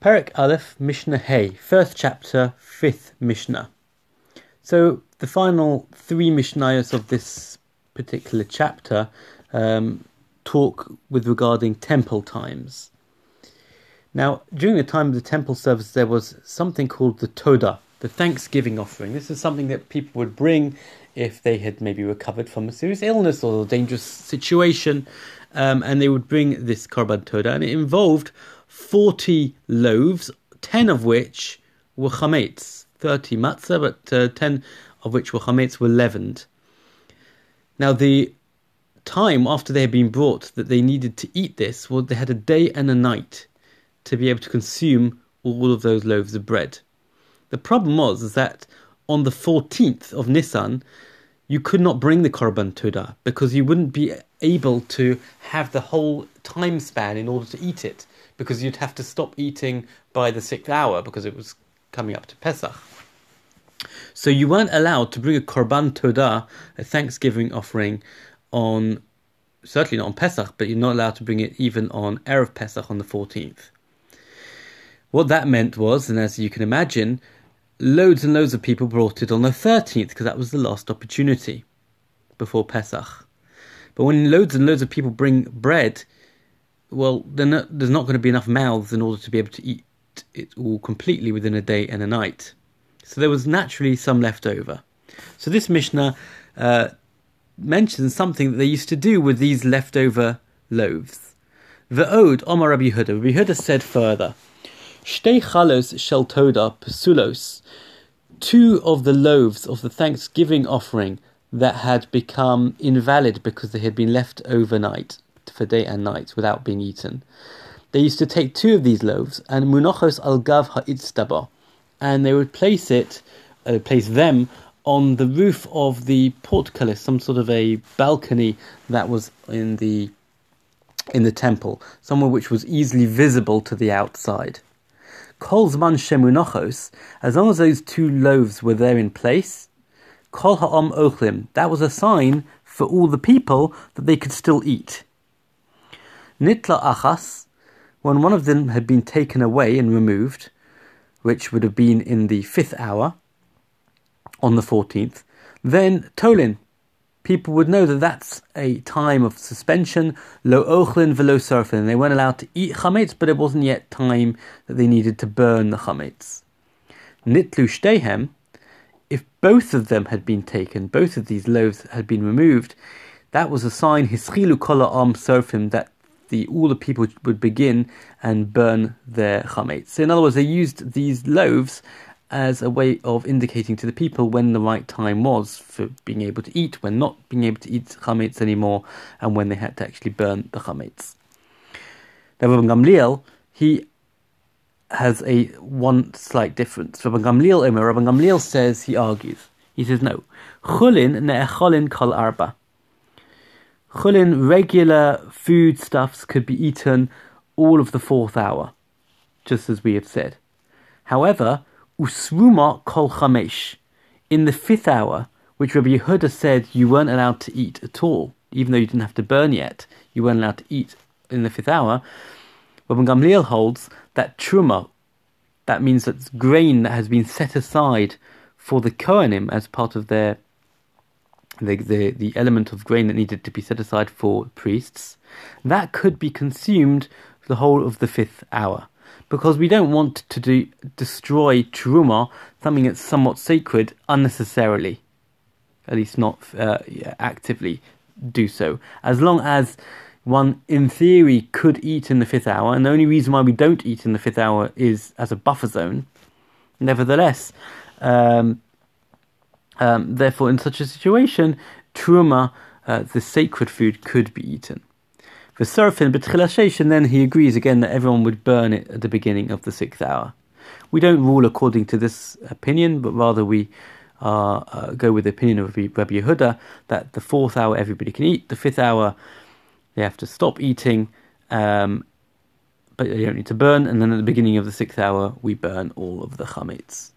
Perek Aleph, Mishnah Hey, first chapter, fifth Mishnah. So the final three Mishnayos of this particular chapter um, talk with regarding temple times. Now, during the time of the temple service, there was something called the Toda, the Thanksgiving offering. This is something that people would bring if they had maybe recovered from a serious illness or a dangerous situation, um, and they would bring this Korban Toda, and it involved 40 loaves, 10 of which were chametz, 30 matzah, but uh, 10 of which were chametz were leavened. Now, the time after they had been brought that they needed to eat this, well, they had a day and a night to be able to consume all of those loaves of bread. The problem was is that on the 14th of Nisan, you could not bring the Korban Toda because you wouldn't be able to have the whole time span in order to eat it because you'd have to stop eating by the sixth hour because it was coming up to Pesach. So you weren't allowed to bring a Korban todah, a Thanksgiving offering, on certainly not on Pesach, but you're not allowed to bring it even on Erev Pesach on the 14th. What that meant was, and as you can imagine, loads and loads of people brought it on the 13th because that was the last opportunity before Pesach. But when loads and loads of people bring bread, well, not, there's not going to be enough mouths in order to be able to eat it all completely within a day and a night. So there was naturally some left over. So this Mishnah uh, mentions something that they used to do with these leftover loaves. The Ode Omar Rabbi Yehuda. Rabbi Yehuda said further, Shtei chalos shel toda pesulos. Two of the loaves of the Thanksgiving offering that had become invalid because they had been left overnight for day and night without being eaten. They used to take two of these loaves and munachos al gav ha'itztaba, and they would place it, uh, place them on the roof of the portcullis, some sort of a balcony that was in the in the temple, somewhere which was easily visible to the outside. Kol zman shemunachos, as long as those two loaves were there in place, kol ha'om ochlim, that was a sign for all the people that they could still eat. Nitla achas, when one of them had been taken away and removed, which would have been in the fifth hour on the 14th, then tolin, people would know that that's a time of suspension, lo ochlin velo surfin. They weren't allowed to eat chametz, but it wasn't yet time that they needed to burn the chametz. Nitlu shtehem, if both of them had been taken, both of these loaves had been removed, that was a sign, hischilu kola am surfim, that the all the people would begin and burn their chametz. So in other words, they used these loaves as a way of indicating to the people when the right time was for being able to eat, when not being able to eat chametz anymore, and when they had to actually burn the chametz. Now, Rabban Gamliel, he has a one slight difference. Rabban Gamliel, Rabban Gamliel says he argues. He says no. Chulin ne'echolin kol arba. Chulin, regular foodstuffs could be eaten all of the fourth hour, just as we have said. However, usruma kol chamesh, in the fifth hour, which Rabbi Yehuda said you weren't allowed to eat at all, even though you didn't have to burn yet, you weren't allowed to eat in the fifth hour. Rabbi Gamliel holds that truma, that means that grain that has been set aside for the Kohanim as part of their the, the, the element of grain that needed to be set aside for priests, that could be consumed the whole of the fifth hour. Because we don't want to do, destroy truma, something that's somewhat sacred, unnecessarily. At least not uh, actively do so. As long as one, in theory, could eat in the fifth hour, and the only reason why we don't eat in the fifth hour is as a buffer zone. Nevertheless, um, um, therefore, in such a situation, truma, uh, the sacred food, could be eaten. For surfin, but then he agrees again that everyone would burn it at the beginning of the sixth hour. We don't rule according to this opinion, but rather we uh, uh, go with the opinion of Rabbi Yehuda that the fourth hour everybody can eat, the fifth hour they have to stop eating, um, but they don't need to burn, and then at the beginning of the sixth hour we burn all of the chametz.